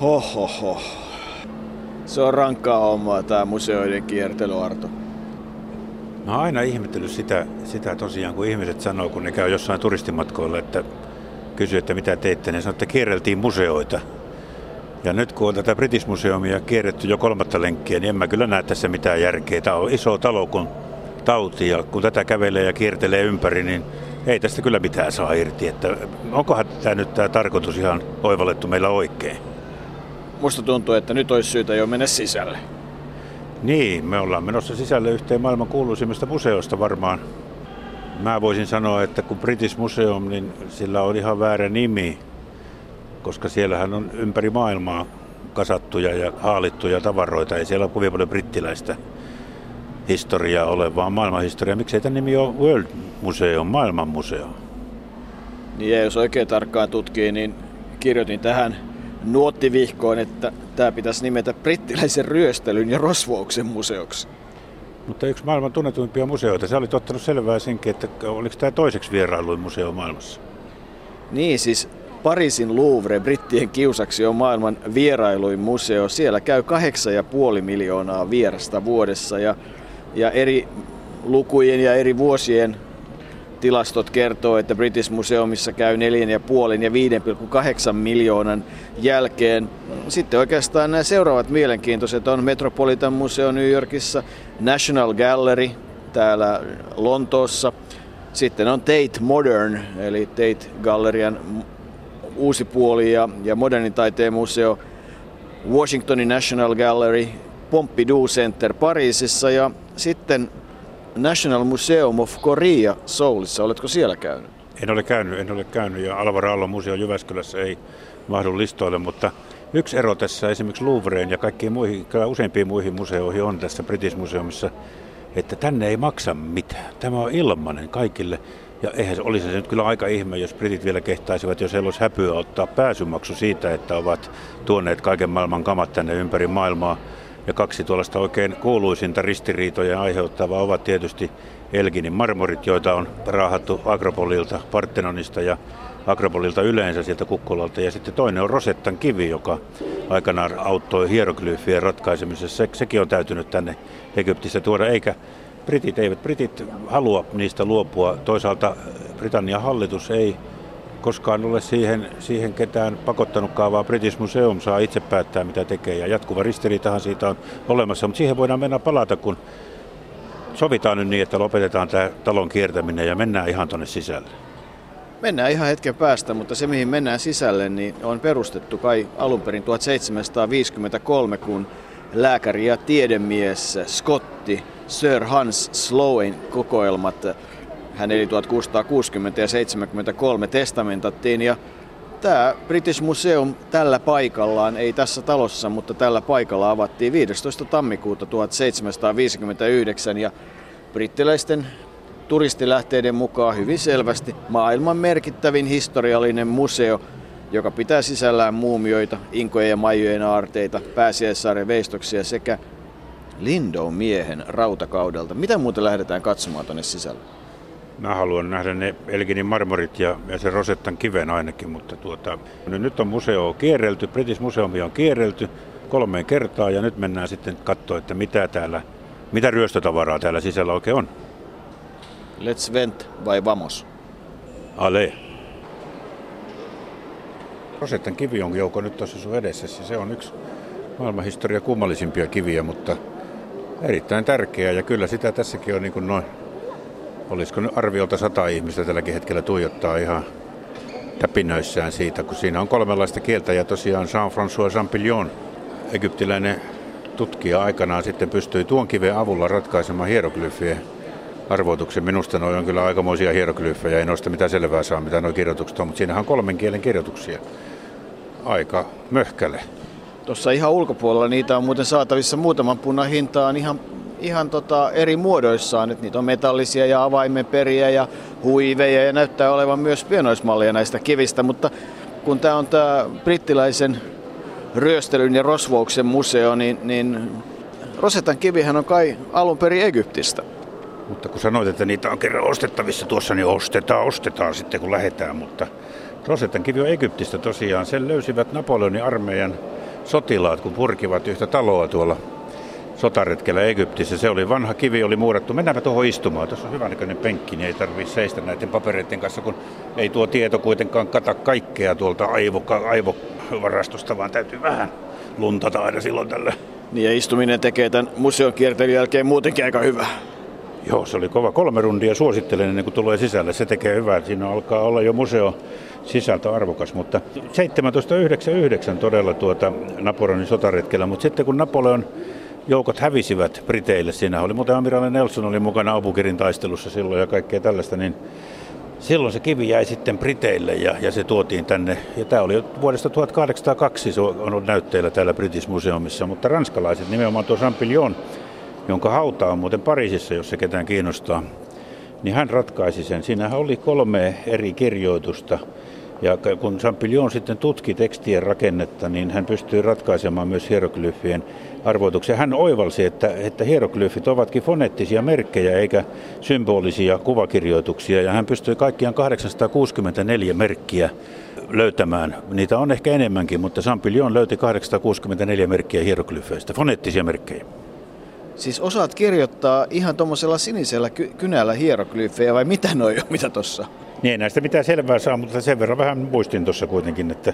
Hohoho. Se on rankkaa hommaa tämä museoiden kiertely, Arto. Mä oon aina ihmetellyt sitä, sitä tosiaan, kun ihmiset sanoo, kun ne käy jossain turistimatkoilla, että kysyy, että mitä teitte, niin sanoo, että kierreltiin museoita. Ja nyt kun on tätä British Museumia kierretty jo kolmatta lenkkiä, niin en mä kyllä näe tässä mitään järkeä. Tämä on iso talo kuin tauti ja kun tätä kävelee ja kiertelee ympäri, niin ei tästä kyllä mitään saa irti. Että onkohan tämä nyt tämä tarkoitus ihan oivallettu meillä oikein? Musta tuntuu, että nyt olisi syytä jo mennä sisälle. Niin, me ollaan menossa sisälle yhteen maailman kuuluisimmista museoista varmaan. Mä voisin sanoa, että kun British Museum, niin sillä on ihan väärä nimi, koska siellähän on ympäri maailmaa kasattuja ja haalittuja tavaroita. Ei siellä ole kovin paljon brittiläistä historiaa ole, vaan maailmanhistoria. Miksei tämä nimi ole World Museum, maailmanmuseo? Niin ja jos oikein tarkkaan tutkii, niin kirjoitin tähän nuottivihkoon, että tämä pitäisi nimetä brittiläisen ryöstelyn ja rosvouksen museoksi. Mutta yksi maailman tunnetuimpia museoita, se oli ottanut selvää senkin, että oliko tämä toiseksi vierailuin museo maailmassa? Niin, siis Pariisin Louvre, brittien kiusaksi, on maailman vierailuin museo. Siellä käy 8,5 miljoonaa vierasta vuodessa ja, ja eri lukujen ja eri vuosien tilastot kertoo, että British Museumissa käy 4,5 ja 5,8 miljoonan jälkeen. Sitten oikeastaan nämä seuraavat mielenkiintoiset on Metropolitan Museo New Yorkissa, National Gallery täällä Lontoossa, sitten on Tate Modern, eli Tate Gallerian uusi puoli ja, ja modernin taiteen museo, Washingtonin National Gallery, Pompidou Center Pariisissa ja sitten National Museum of Korea Soulissa. Oletko siellä käynyt? En ole käynyt, en ole käynyt ja Alvar Aallon museo Jyväskylässä ei mahdu listoille, mutta yksi ero tässä esimerkiksi Louvreen ja kaikkiin muihin, useimpiin muihin museoihin on tässä British Museumissa, että tänne ei maksa mitään. Tämä on ilmainen kaikille. Ja eihän se olisi se nyt kyllä aika ihme, jos britit vielä kehtaisivat, jos heillä olisi häpyä ottaa pääsymaksu siitä, että ovat tuoneet kaiken maailman kamat tänne ympäri maailmaa. Ja kaksi tuollaista oikein kuuluisinta ristiriitoja aiheuttavaa ovat tietysti Elginin marmorit, joita on raahattu Agropolilta, Partenonista ja Agropolilta yleensä sieltä Kukkolalta. Ja sitten toinen on Rosettan kivi, joka aikanaan auttoi hieroglyfien ratkaisemisessa. Se, sekin on täytynyt tänne Egyptistä tuoda, eikä britit eivät britit halua niistä luopua. Toisaalta Britannian hallitus ei koskaan ole siihen, siihen ketään pakottanutkaan, vaan British Museum saa itse päättää, mitä tekee. Ja jatkuva ristiriitahan siitä on olemassa, mutta siihen voidaan mennä palata, kun sovitaan nyt niin, että lopetetaan tämä talon kiertäminen ja mennään ihan tuonne sisälle. Mennään ihan hetken päästä, mutta se mihin mennään sisälle niin on perustettu kai alun perin 1753, kun lääkäri ja tiedemies Scotti Sir Hans Slowen kokoelmat hän eli 1660 ja 73 testamentattiin ja tämä British Museum tällä paikallaan, ei tässä talossa, mutta tällä paikalla avattiin 15. tammikuuta 1759 ja brittiläisten turistilähteiden mukaan hyvin selvästi maailman merkittävin historiallinen museo, joka pitää sisällään muumioita, inkojen ja maijojen aarteita, pääsiäissaaren veistoksia sekä Lindow miehen rautakaudelta. Mitä muuten lähdetään katsomaan tuonne sisälle? Mä haluan nähdä ne Elginin marmorit ja, ja sen Rosettan kiven ainakin, mutta tuota, nyt on museo kierrelty, British Museumi on kierrelty kolmeen kertaa ja nyt mennään sitten katsoa, että mitä täällä, mitä ryöstötavaraa täällä sisällä oikein on. Let's vent vai vamos? Ale. Rosettan kivi on joukko nyt tuossa sun edessä. Se on yksi maailmanhistoria kummallisimpia kiviä, mutta erittäin tärkeä ja kyllä sitä tässäkin on niin kuin noin olisiko nyt arviolta sata ihmistä tälläkin hetkellä tuijottaa ihan täpinöissään siitä, kun siinä on kolmenlaista kieltä ja tosiaan Jean-François Champillon, egyptiläinen tutkija aikanaan sitten pystyi tuon kiven avulla ratkaisemaan hieroglyfien arvoituksen. Minusta noin on kyllä aikamoisia hieroglyfejä, ei noista mitään selvää saa, mitä nuo kirjoitukset on, mutta siinähän on kolmen kielen kirjoituksia. Aika möhkäle. Tuossa ihan ulkopuolella niitä on muuten saatavissa muutaman punnan hintaan ihan ihan tota eri muodoissaan. että niitä on metallisia ja avaimenperiä ja huiveja ja näyttää olevan myös pienoismallia näistä kivistä, mutta kun tämä on tämä brittiläisen ryöstelyn ja rosvouksen museo, niin, niin Rosetan kivihän on kai alun perin Egyptistä. Mutta kun sanoit, että niitä on kerran ostettavissa tuossa, niin ostetaan, ostetaan sitten kun lähdetään. Mutta Rosetan kivi on Egyptistä tosiaan. Sen löysivät Napoleonin armeijan sotilaat, kun purkivat yhtä taloa tuolla sotaretkellä Egyptissä. Se oli vanha kivi, oli muurattu. Mennäänpä tuohon istumaan. Tässä on hyvän penkki, niin ei tarvitse seistä näiden papereiden kanssa, kun ei tuo tieto kuitenkaan kata kaikkea tuolta aivo, aivovarastosta, vaan täytyy vähän luntata aina silloin tällä. Niin ja istuminen tekee tämän museon kiertelyn jälkeen muutenkin aika hyvää. Joo, se oli kova. Kolme rundia suosittelen ennen kuin tulee sisälle. Se tekee hyvää. Siinä alkaa olla jo museo sisältö arvokas, mutta 1799 todella tuota Napoleonin sotaretkellä, mutta sitten kun Napoleon joukot hävisivät Briteille, siinä oli muuten amiraali Nelson oli mukana Abukirin taistelussa silloin ja kaikkea tällaista, niin silloin se kivi jäi sitten Briteille ja, ja se tuotiin tänne. Ja tämä oli vuodesta 1802, se on ollut näytteillä täällä British Museumissa, mutta ranskalaiset, nimenomaan tuo Champillon, jonka hauta on muuten Pariisissa, jos se ketään kiinnostaa, niin hän ratkaisi sen. Siinähän oli kolme eri kirjoitusta. Ja kun Champillon sitten tutki tekstien rakennetta, niin hän pystyi ratkaisemaan myös hieroglyfien arvoituksia. Hän oivalsi, että, että hieroglyfit ovatkin foneettisia merkkejä eikä symbolisia kuvakirjoituksia. Ja hän pystyi kaikkiaan 864 merkkiä löytämään. Niitä on ehkä enemmänkin, mutta Champillon löyti 864 merkkiä hieroglyfeistä, foneettisia merkkejä. Siis osaat kirjoittaa ihan tuommoisella sinisellä ky- kynällä hieroglyfejä vai mitä noin on, mitä tossa? Niin, näistä mitään selvää saa, mutta sen verran vähän muistin tuossa kuitenkin, että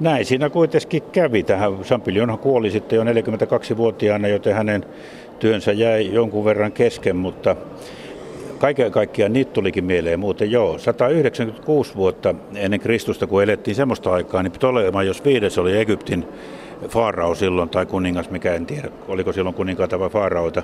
näin siinä kuitenkin kävi. Tähän Sampilionhan kuoli sitten jo 42-vuotiaana, joten hänen työnsä jäi jonkun verran kesken, mutta kaiken kaikkiaan niitä tulikin mieleen muuten joo. 196 vuotta ennen Kristusta, kun elettiin semmoista aikaa, niin Ptolemaan, jos viides oli Egyptin faarao silloin, tai kuningas, mikä en tiedä, oliko silloin kuninkaita vai faaraoita.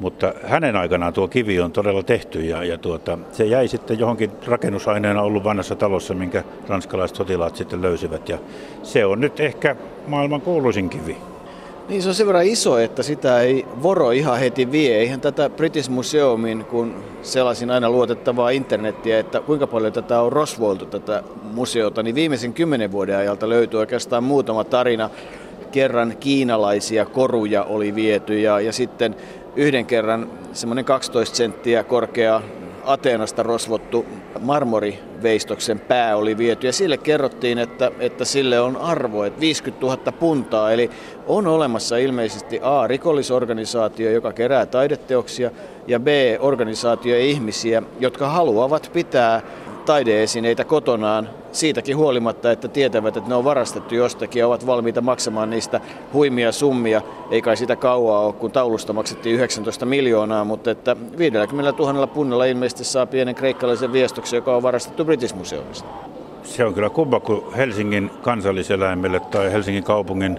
Mutta hänen aikanaan tuo kivi on todella tehty ja, ja tuota, se jäi sitten johonkin rakennusaineena ollut vanhassa talossa, minkä ranskalaiset sotilaat sitten löysivät. Ja se on nyt ehkä maailman kuuluisin kivi. Niin se on sen verran iso, että sitä ei voro ihan heti vie. Eihän tätä British Museumin, kun sellaisin aina luotettavaa internettiä, että kuinka paljon tätä on rosvoiltu tätä museota, niin viimeisen kymmenen vuoden ajalta löytyy oikeastaan muutama tarina. Kerran kiinalaisia koruja oli viety ja, ja sitten yhden kerran semmoinen 12 senttiä korkea Ateenasta rosvottu marmoriveistoksen pää oli viety ja sille kerrottiin, että, että sille on arvo, että 50 000 puntaa. Eli on olemassa ilmeisesti A, rikollisorganisaatio, joka kerää taideteoksia ja B, organisaatio ja ihmisiä, jotka haluavat pitää taideesineitä kotonaan siitäkin huolimatta, että tietävät, että ne on varastettu jostakin ja ovat valmiita maksamaan niistä huimia summia. Ei kai sitä kauaa ole, kun taulusta maksettiin 19 miljoonaa, mutta että 50 000 punnilla ilmeisesti saa pienen kreikkalaisen viestoksen, joka on varastettu British Museumista. Se on kyllä kumma, kun Helsingin kansalliseläimelle tai Helsingin kaupungin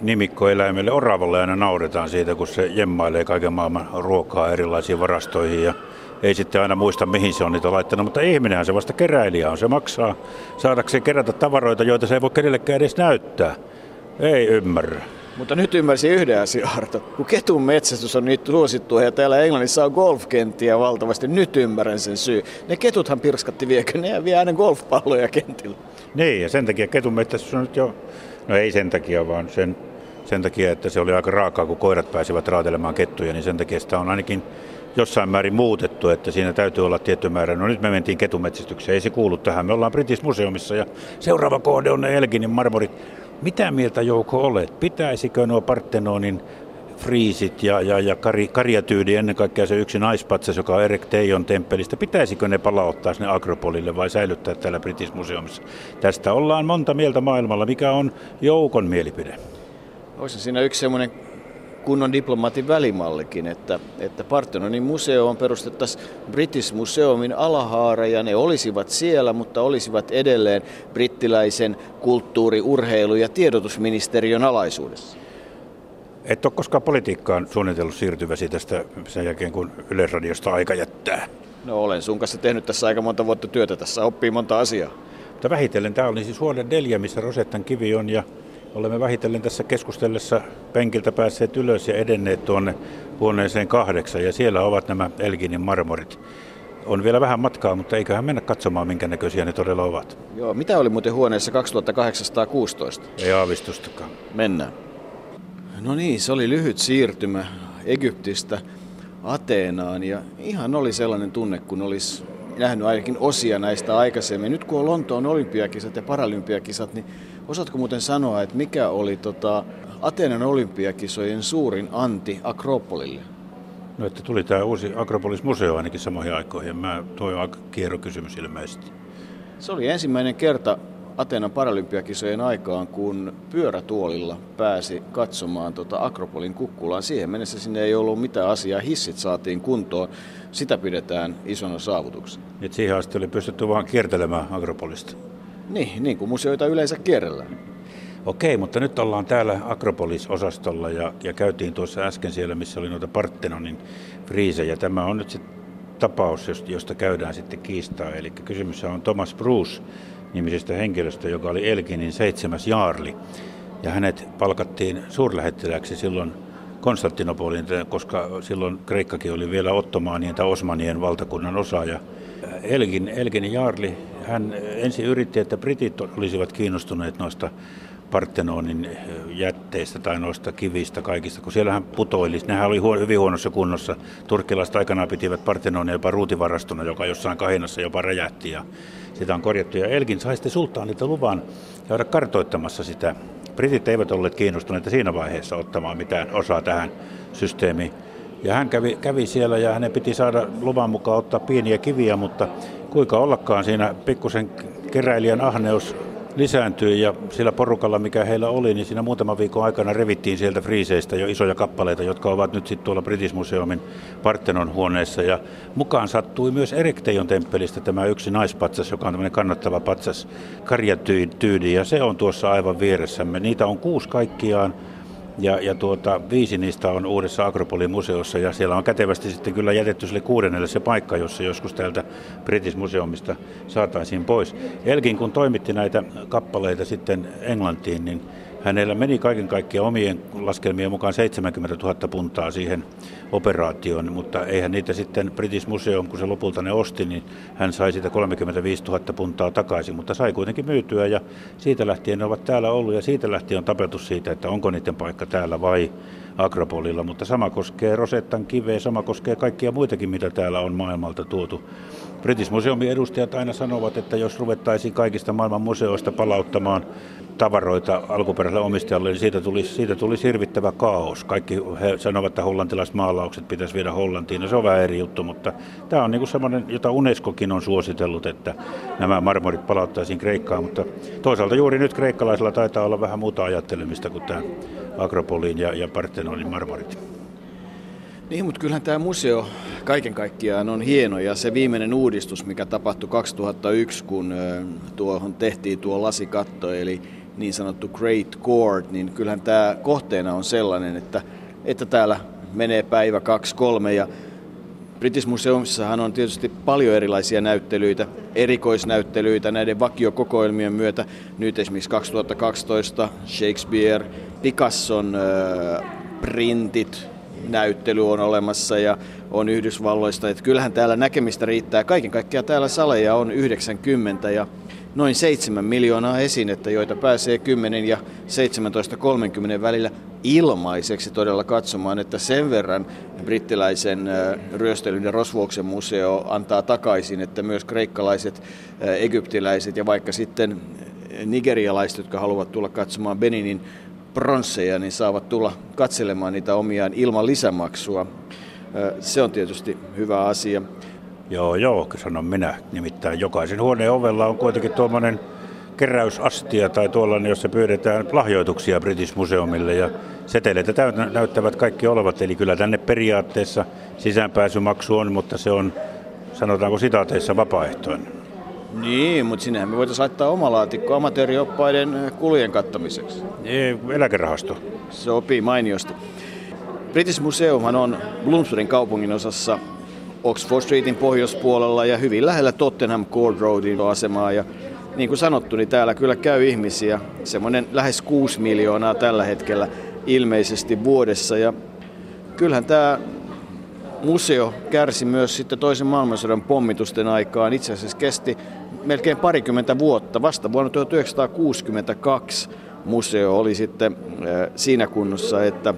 nimikkoeläimelle oravalle aina nauretaan siitä, kun se jemmailee kaiken maailman ruokaa erilaisiin varastoihin ja ei sitten aina muista, mihin se on niitä laittanut, mutta ihminenhän se vasta keräilijä on. Se maksaa saadakseen kerätä tavaroita, joita se ei voi kenellekään edes näyttää. Ei ymmärrä. Mutta nyt ymmärsin yhden asian, Arto. Kun ketun metsästys on nyt suosittua ja täällä Englannissa on golfkenttiä valtavasti, nyt ymmärrän sen syy. Ne ketuthan pirskatti viekö, ne vie aina golfpalloja kentillä. Niin, ja sen takia ketun metsästys on nyt jo, no ei sen takia, vaan sen, sen takia, että se oli aika raakaa, kun koirat pääsivät raatelemaan kettuja, niin sen takia sitä on ainakin jossain määrin muutettu, että siinä täytyy olla tietty määrä. No nyt me mentiin ketumetsästykseen, ei se kuulu tähän. Me ollaan British Museumissa ja seuraava kohde on ne Elginin marmorit. Mitä mieltä Jouko olet? Pitäisikö nuo Partenonin friisit ja, ja, ja kari, karjatyydi, ennen kaikkea se yksi naispatsas, joka on Erik Teijon temppelistä, pitäisikö ne palauttaa sinne Agropolille vai säilyttää täällä British Museumissa? Tästä ollaan monta mieltä maailmalla. Mikä on Joukon mielipide? Olisi siinä yksi semmoinen kunnon diplomaatin välimallikin, että, että Parthenonin museoon perustettaisiin British Museumin alahaara ja ne olisivat siellä, mutta olisivat edelleen brittiläisen kulttuuri-, urheilu- ja tiedotusministeriön alaisuudessa. Et ole koskaan politiikkaan suunnitellut siirtyväsi tästä sen jälkeen, kun Yleisradiosta aika jättää? No olen sun kanssa tehnyt tässä aika monta vuotta työtä, tässä oppii monta asiaa. Mutta vähitellen tämä oli siis huone neljä, missä Rosettan kivi on ja Olemme vähitellen tässä keskustellessa penkiltä päässeet ylös ja edenneet tuonne huoneeseen kahdeksan ja siellä ovat nämä Elginin marmorit. On vielä vähän matkaa, mutta eiköhän mennä katsomaan, minkä näköisiä ne todella ovat. Joo, mitä oli muuten huoneessa 2816? Ei aavistustakaan. Mennään. No niin, se oli lyhyt siirtymä Egyptistä Ateenaan ja ihan oli sellainen tunne, kun olisi nähnyt ainakin osia näistä aikaisemmin. Nyt kun on Lontoon olympiakisat ja paralympiakisat, niin osaatko muuten sanoa, että mikä oli tota Atenan olympiakisojen suurin anti Akropolille? No, että tuli tämä uusi Akropolis-museo ainakin samoihin aikoihin. Mä, toi on aika kierro kysymys ilmeisesti. Se oli ensimmäinen kerta Atenan paralympiakisojen aikaan, kun pyörätuolilla pääsi katsomaan tuota Akropolin kukkulaan. Siihen mennessä sinne ei ollut mitään asiaa, hissit saatiin kuntoon. Sitä pidetään isona saavutuksena. Et siihen asti oli pystytty vain kiertelemään Akropolista. Niin, niin kuin museoita yleensä kierrellään. Okei, mutta nyt ollaan täällä Akropolis-osastolla ja, ja käytiin tuossa äsken siellä, missä oli noita Partenonin friisejä. Tämä on nyt se tapaus, josta käydään sitten kiistaa. Eli kysymys on Thomas Bruce nimisestä henkilöstä, joka oli Elkinin seitsemäs jaarli. Ja hänet palkattiin suurlähettiläksi silloin Konstantinopoliin, koska silloin Kreikkakin oli vielä Ottomaanien tai Osmanien valtakunnan osa. Ja Elgin, Elginin jaarli, hän ensin yritti, että britit olisivat kiinnostuneet noista Partenonin jätteistä tai noista kivistä kaikista, kun siellähän putoili. Nehän oli hyvin huonossa kunnossa. Turkkilaiset aikanaan pitivät Partenonia jopa ruutivarastona, joka jossain kahinassa jopa räjähti ja sitä on korjattu. Ja Elgin sai sitten sultaanilta luvan käydä kartoittamassa sitä. Britit eivät olleet kiinnostuneita siinä vaiheessa ottamaan mitään osaa tähän systeemiin. Ja hän kävi, kävi siellä ja hänen piti saada luvan mukaan ottaa pieniä kiviä, mutta kuinka ollakaan siinä pikkusen keräilijän ahneus lisääntyi ja sillä porukalla, mikä heillä oli, niin siinä muutaman viikon aikana revittiin sieltä friiseistä jo isoja kappaleita, jotka ovat nyt sitten tuolla British Museumin Partenon huoneessa. Ja mukaan sattui myös Erekteion temppelistä tämä yksi naispatsas, joka on tämmöinen kannattava patsas, karjatyydi, ja se on tuossa aivan vieressämme. Niitä on kuusi kaikkiaan ja, ja tuota, viisi niistä on uudessa Akropolin museossa ja siellä on kätevästi sitten kyllä jätetty sille kuudennelle se paikka, jossa joskus täältä British Museumista saataisiin pois. Elgin kun toimitti näitä kappaleita sitten Englantiin, niin Hänellä meni kaiken kaikkiaan omien laskelmien mukaan 70 000 puntaa siihen operaatioon, mutta eihän niitä sitten British Museum, kun se lopulta ne osti, niin hän sai siitä 35 000 puntaa takaisin, mutta sai kuitenkin myytyä ja siitä lähtien ne ovat täällä ollut ja siitä lähtien on tapeltu siitä, että onko niiden paikka täällä vai Akropolilla, mutta sama koskee Rosettan kiveä, sama koskee kaikkia muitakin, mitä täällä on maailmalta tuotu. British Museumin edustajat aina sanovat, että jos ruvettaisiin kaikista maailman museoista palauttamaan tavaroita alkuperäiselle omistajalle, niin siitä tuli, siitä tuli hirvittävä kaos. Kaikki he sanovat, että hollantilaiset maalaukset pitäisi viedä Hollantiin, no se on vähän eri juttu, mutta tämä on niin semmoinen, jota Unescokin on suositellut, että nämä marmorit palauttaisiin Kreikkaan, mutta toisaalta juuri nyt kreikkalaisilla taitaa olla vähän muuta ajattelemista kuin tämä Akropoliin ja, ja Partenonin marmorit. Niin, mutta kyllähän tämä museo kaiken kaikkiaan on hieno ja se viimeinen uudistus, mikä tapahtui 2001, kun tuohon tehtiin tuo lasikatto, eli niin sanottu Great Court, niin kyllähän tämä kohteena on sellainen, että, että täällä menee päivä kaksi, kolme ja British Museumissahan on tietysti paljon erilaisia näyttelyitä, erikoisnäyttelyitä näiden vakiokokoelmien myötä. Nyt esimerkiksi 2012 Shakespeare, Picasson äh, printit, näyttely on olemassa ja on Yhdysvalloista. Että kyllähän täällä näkemistä riittää. Kaiken kaikkiaan täällä saleja on 90 ja noin 7 miljoonaa esinettä, joita pääsee 10 ja 17.30 välillä ilmaiseksi todella katsomaan, että sen verran brittiläisen ryöstelyn ja rosvuoksen museo antaa takaisin, että myös kreikkalaiset, egyptiläiset ja vaikka sitten nigerialaiset, jotka haluavat tulla katsomaan Beninin pronsseja, niin saavat tulla katselemaan niitä omiaan ilman lisämaksua. Se on tietysti hyvä asia. Joo, joo, sanon minä. Nimittäin jokaisen huoneen ovella on kuitenkin tuommoinen keräysastia tai tuollainen, jossa pyydetään lahjoituksia British Museumille ja seteleitä näyttävät kaikki olevat. Eli kyllä tänne periaatteessa sisäänpääsymaksu on, mutta se on sanotaanko sitaateissa vapaaehtoinen. Niin, mutta sinnehän me voitaisiin laittaa oma laatikko amatöörioppaiden kulujen kattamiseksi. Ei, eläkerahasto. Sopii mainiosti. British Museumhan on Bloomsburin kaupungin osassa Oxford Streetin pohjoispuolella ja hyvin lähellä Tottenham Court Roadin asemaa. Ja niin kuin sanottu, niin täällä kyllä käy ihmisiä, semmoinen lähes 6 miljoonaa tällä hetkellä ilmeisesti vuodessa. Ja kyllähän tämä museo kärsi myös sitten toisen maailmansodan pommitusten aikaan. Itse asiassa kesti melkein parikymmentä vuotta. Vasta vuonna 1962 museo oli sitten siinä kunnossa, että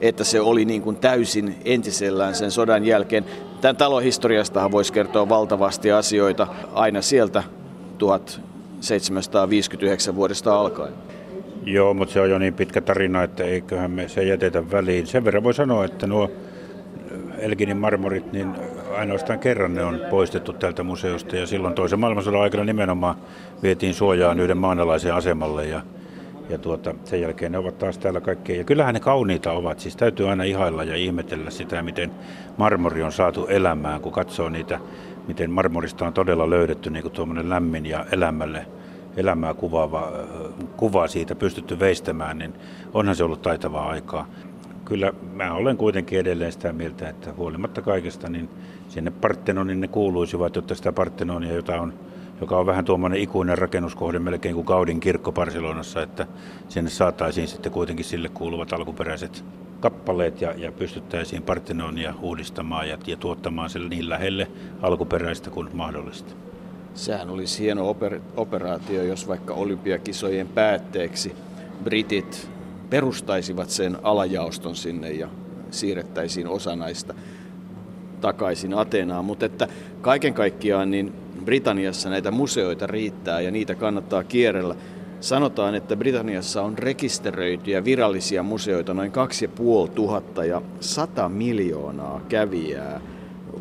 että se oli niin kuin täysin entisellään sen sodan jälkeen. Tämän talon historiastahan voisi kertoa valtavasti asioita aina sieltä 1759 vuodesta alkaen. Joo, mutta se on jo niin pitkä tarina, että eiköhän me se jätetä väliin. Sen verran voi sanoa, että nuo Elginin marmorit, niin ainoastaan kerran ne on poistettu tältä museosta. Ja silloin toisen maailmansodan aikana nimenomaan vietiin suojaan yhden maanalaisen asemalle ja, ja tuota, sen jälkeen ne ovat taas täällä kaikkea. Ja kyllähän ne kauniita ovat, siis täytyy aina ihailla ja ihmetellä sitä, miten marmori on saatu elämään, kun katsoo niitä, miten marmorista on todella löydetty niin kuin tuommoinen lämmin ja elämälle elämää kuvaava, kuva siitä pystytty veistämään, niin onhan se ollut taitavaa aikaa kyllä mä olen kuitenkin edelleen sitä mieltä, että huolimatta kaikesta, niin sinne Partenonin ne kuuluisivat, jotta sitä Partenonia, jota on, joka on vähän tuommoinen ikuinen rakennuskohde melkein kuin Gaudin kirkko Barcelonassa, että sinne saataisiin sitten kuitenkin sille kuuluvat alkuperäiset kappaleet ja, ja pystyttäisiin Partenonia uudistamaan ja, ja tuottamaan sille niin lähelle alkuperäistä kuin mahdollista. Sehän olisi hieno oper- operaatio, jos vaikka olympiakisojen päätteeksi britit perustaisivat sen alajaoston sinne ja siirrettäisiin osa näistä takaisin Ateenaan. Mutta että kaiken kaikkiaan niin Britanniassa näitä museoita riittää ja niitä kannattaa kierrellä. Sanotaan, että Britanniassa on rekisteröityjä virallisia museoita noin 2500 ja 100 miljoonaa kävijää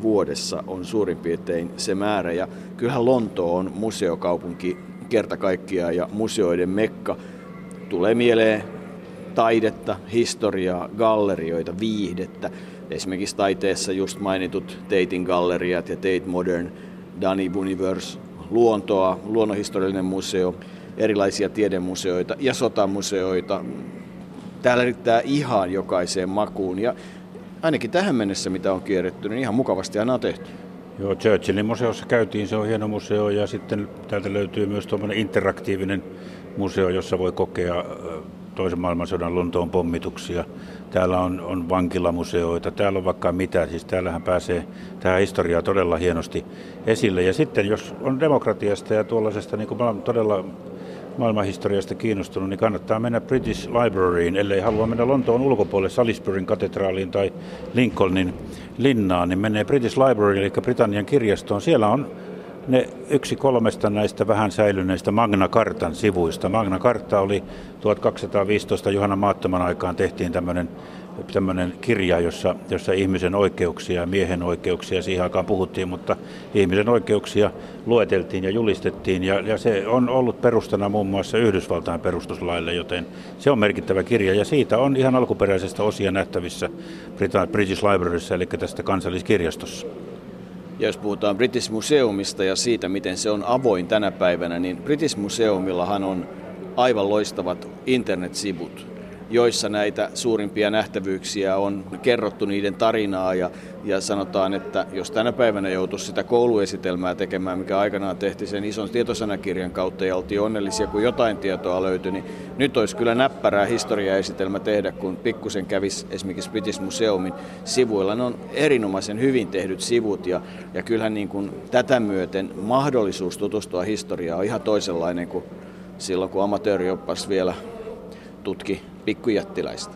vuodessa on suurin piirtein se määrä. Ja kyllähän Lonto on museokaupunki kerta kaikkiaan ja museoiden mekka. Tulee mieleen taidetta, historiaa, gallerioita, viihdettä. Esimerkiksi taiteessa just mainitut Teitin galleriat ja Tate Modern, Dani Universe, luontoa, luonnonhistoriallinen museo, erilaisia tiedemuseoita ja sotamuseoita. Täällä riittää ihan jokaiseen makuun ja ainakin tähän mennessä, mitä on kierretty, niin ihan mukavasti aina on tehty. Joo, Churchillin museossa käytiin, se on hieno museo ja sitten täältä löytyy myös tuommoinen interaktiivinen museo, jossa voi kokea toisen maailmansodan Lontoon pommituksia. Täällä on, on vankilamuseoita, täällä on vaikka mitä. Siis täällähän pääsee tähän historiaa todella hienosti esille. Ja sitten jos on demokratiasta ja tuollaisesta niin kuin todella maailmanhistoriasta kiinnostunut, niin kannattaa mennä British Libraryin, ellei halua mennä Lontoon ulkopuolelle Salisburyn katedraaliin tai Lincolnin linnaan, niin menee British Library, eli Britannian kirjastoon. Siellä on ne yksi kolmesta näistä vähän säilyneistä Magna Cartan sivuista. Magna Carta oli 1215 Johanna Maattoman aikaan tehtiin tämmöinen tämmöinen kirja, jossa, jossa ihmisen oikeuksia ja miehen oikeuksia siihen aikaan puhuttiin, mutta ihmisen oikeuksia lueteltiin ja julistettiin ja, ja se on ollut perustana muun muassa Yhdysvaltain perustuslaille, joten se on merkittävä kirja ja siitä on ihan alkuperäisestä osia nähtävissä British Libraryssä eli tästä kansalliskirjastossa. Ja jos puhutaan British Museumista ja siitä, miten se on avoin tänä päivänä, niin British Museumillahan on aivan loistavat internetsivut, joissa näitä suurimpia nähtävyyksiä on kerrottu niiden tarinaa ja, ja sanotaan, että jos tänä päivänä joutuisi sitä kouluesitelmää tekemään, mikä aikanaan tehtiin sen ison tietosanakirjan kautta ja oltiin onnellisia, kun jotain tietoa löytyi, niin nyt olisi kyllä näppärää historiaesitelmä tehdä, kun pikkusen kävisi esimerkiksi British Museumin sivuilla. Ne on erinomaisen hyvin tehdyt sivut ja, ja kyllähän niin kuin tätä myöten mahdollisuus tutustua historiaan on ihan toisenlainen kuin silloin, kun amatöörioppas vielä tutki pikkujättiläistä.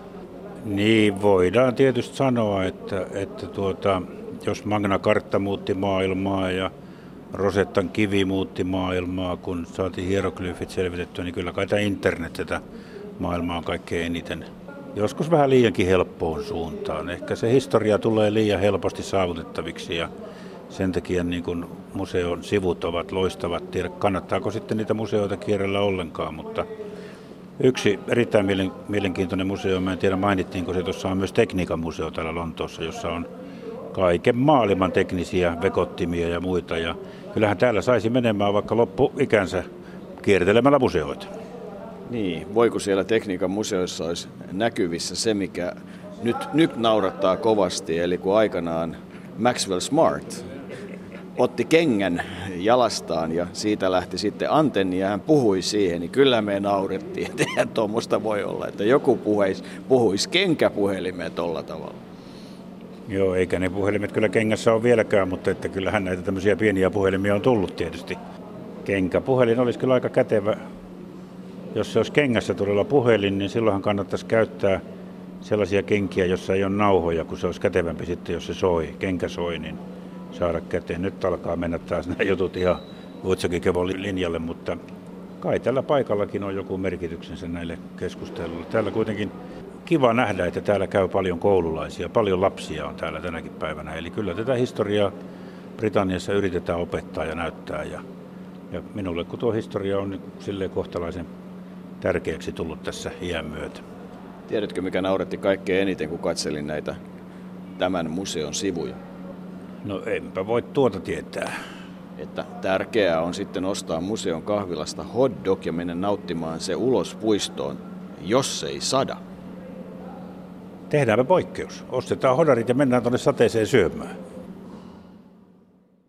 Niin, voidaan tietysti sanoa, että, että tuota, jos Magna Carta muutti maailmaa ja Rosettan kivi muutti maailmaa, kun saatiin hieroglyfit selvitettyä, niin kyllä kai tämä internet tätä maailmaa on kaikkein eniten. Joskus vähän liiankin helppoon suuntaan. Ehkä se historia tulee liian helposti saavutettaviksi ja sen takia niin kun museon sivut ovat loistavat. Tiedä, kannattaako sitten niitä museoita kierrellä ollenkaan, mutta Yksi erittäin mielenkiintoinen museo, mä en tiedä mainittiinko se, tuossa on myös tekniikan museo täällä Lontoossa, jossa on kaiken maailman teknisiä vekottimia ja muita. Ja kyllähän täällä saisi menemään vaikka loppuikänsä kiertelemällä museoita. Niin, voiko siellä tekniikan museoissa olisi näkyvissä se, mikä nyt, nyt naurattaa kovasti, eli kun aikanaan Maxwell Smart otti kengän jalastaan ja siitä lähti sitten antenni ja hän puhui siihen, niin kyllä me naurettiin, että eihän tuommoista voi olla, että joku puhuisi, puhuisi kenkäpuhelimeen tuolla tavalla. Joo, eikä ne puhelimet kyllä kengässä ole vieläkään, mutta että kyllähän näitä tämmöisiä pieniä puhelimia on tullut tietysti. Kenkäpuhelin olisi kyllä aika kätevä. Jos se olisi kengässä todella puhelin, niin silloinhan kannattaisi käyttää sellaisia kenkiä, jossa ei ole nauhoja, kun se olisi kätevämpi sitten, jos se soi, kenkä soi, niin saada käteen. Nyt alkaa mennä taas nämä jutut ihan Vuotsakikevon linjalle, mutta kai tällä paikallakin on joku merkityksensä näille keskusteluille. Täällä kuitenkin kiva nähdä, että täällä käy paljon koululaisia, paljon lapsia on täällä tänäkin päivänä. Eli kyllä tätä historiaa Britanniassa yritetään opettaa ja näyttää. Ja, ja minulle kun tuo historia on sille kohtalaisen tärkeäksi tullut tässä iän myötä. Tiedätkö, mikä nauretti kaikkein eniten, kun katselin näitä tämän museon sivuja? No enpä voi tuota tietää. Että tärkeää on sitten ostaa museon kahvilasta hot dog ja mennä nauttimaan se ulos puistoon, jos ei sada. Tehdäänpä poikkeus. Ostetaan hodarit ja mennään tuonne sateeseen syömään.